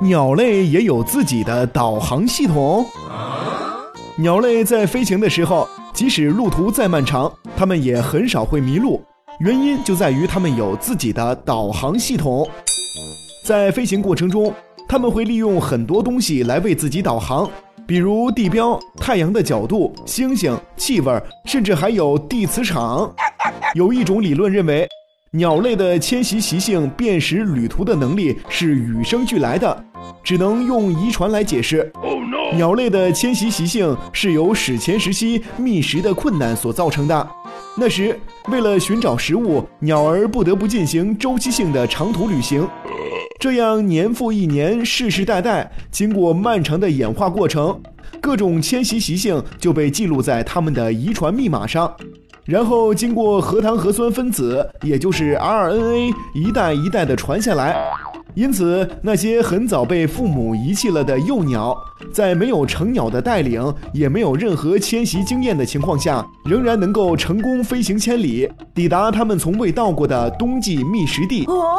鸟类也有自己的导航系统。鸟类在飞行的时候，即使路途再漫长，它们也很少会迷路。原因就在于它们有自己的导航系统。在飞行过程中，它们会利用很多东西来为自己导航，比如地标、太阳的角度、星星、气味，甚至还有地磁场。有一种理论认为，鸟类的迁徙习性辨识旅途的能力是与生俱来的，只能用遗传来解释。鸟类的迁徙习性是由史前时期觅食的困难所造成的。那时，为了寻找食物，鸟儿不得不进行周期性的长途旅行。这样年复一年，世世代代，经过漫长的演化过程，各种迁徙习性就被记录在它们的遗传密码上。然后经过核糖核酸分子，也就是 RNA，一代一代的传下来。因此，那些很早被父母遗弃了的幼鸟，在没有成鸟的带领，也没有任何迁徙经验的情况下，仍然能够成功飞行千里，抵达他们从未到过的冬季觅食地。哦。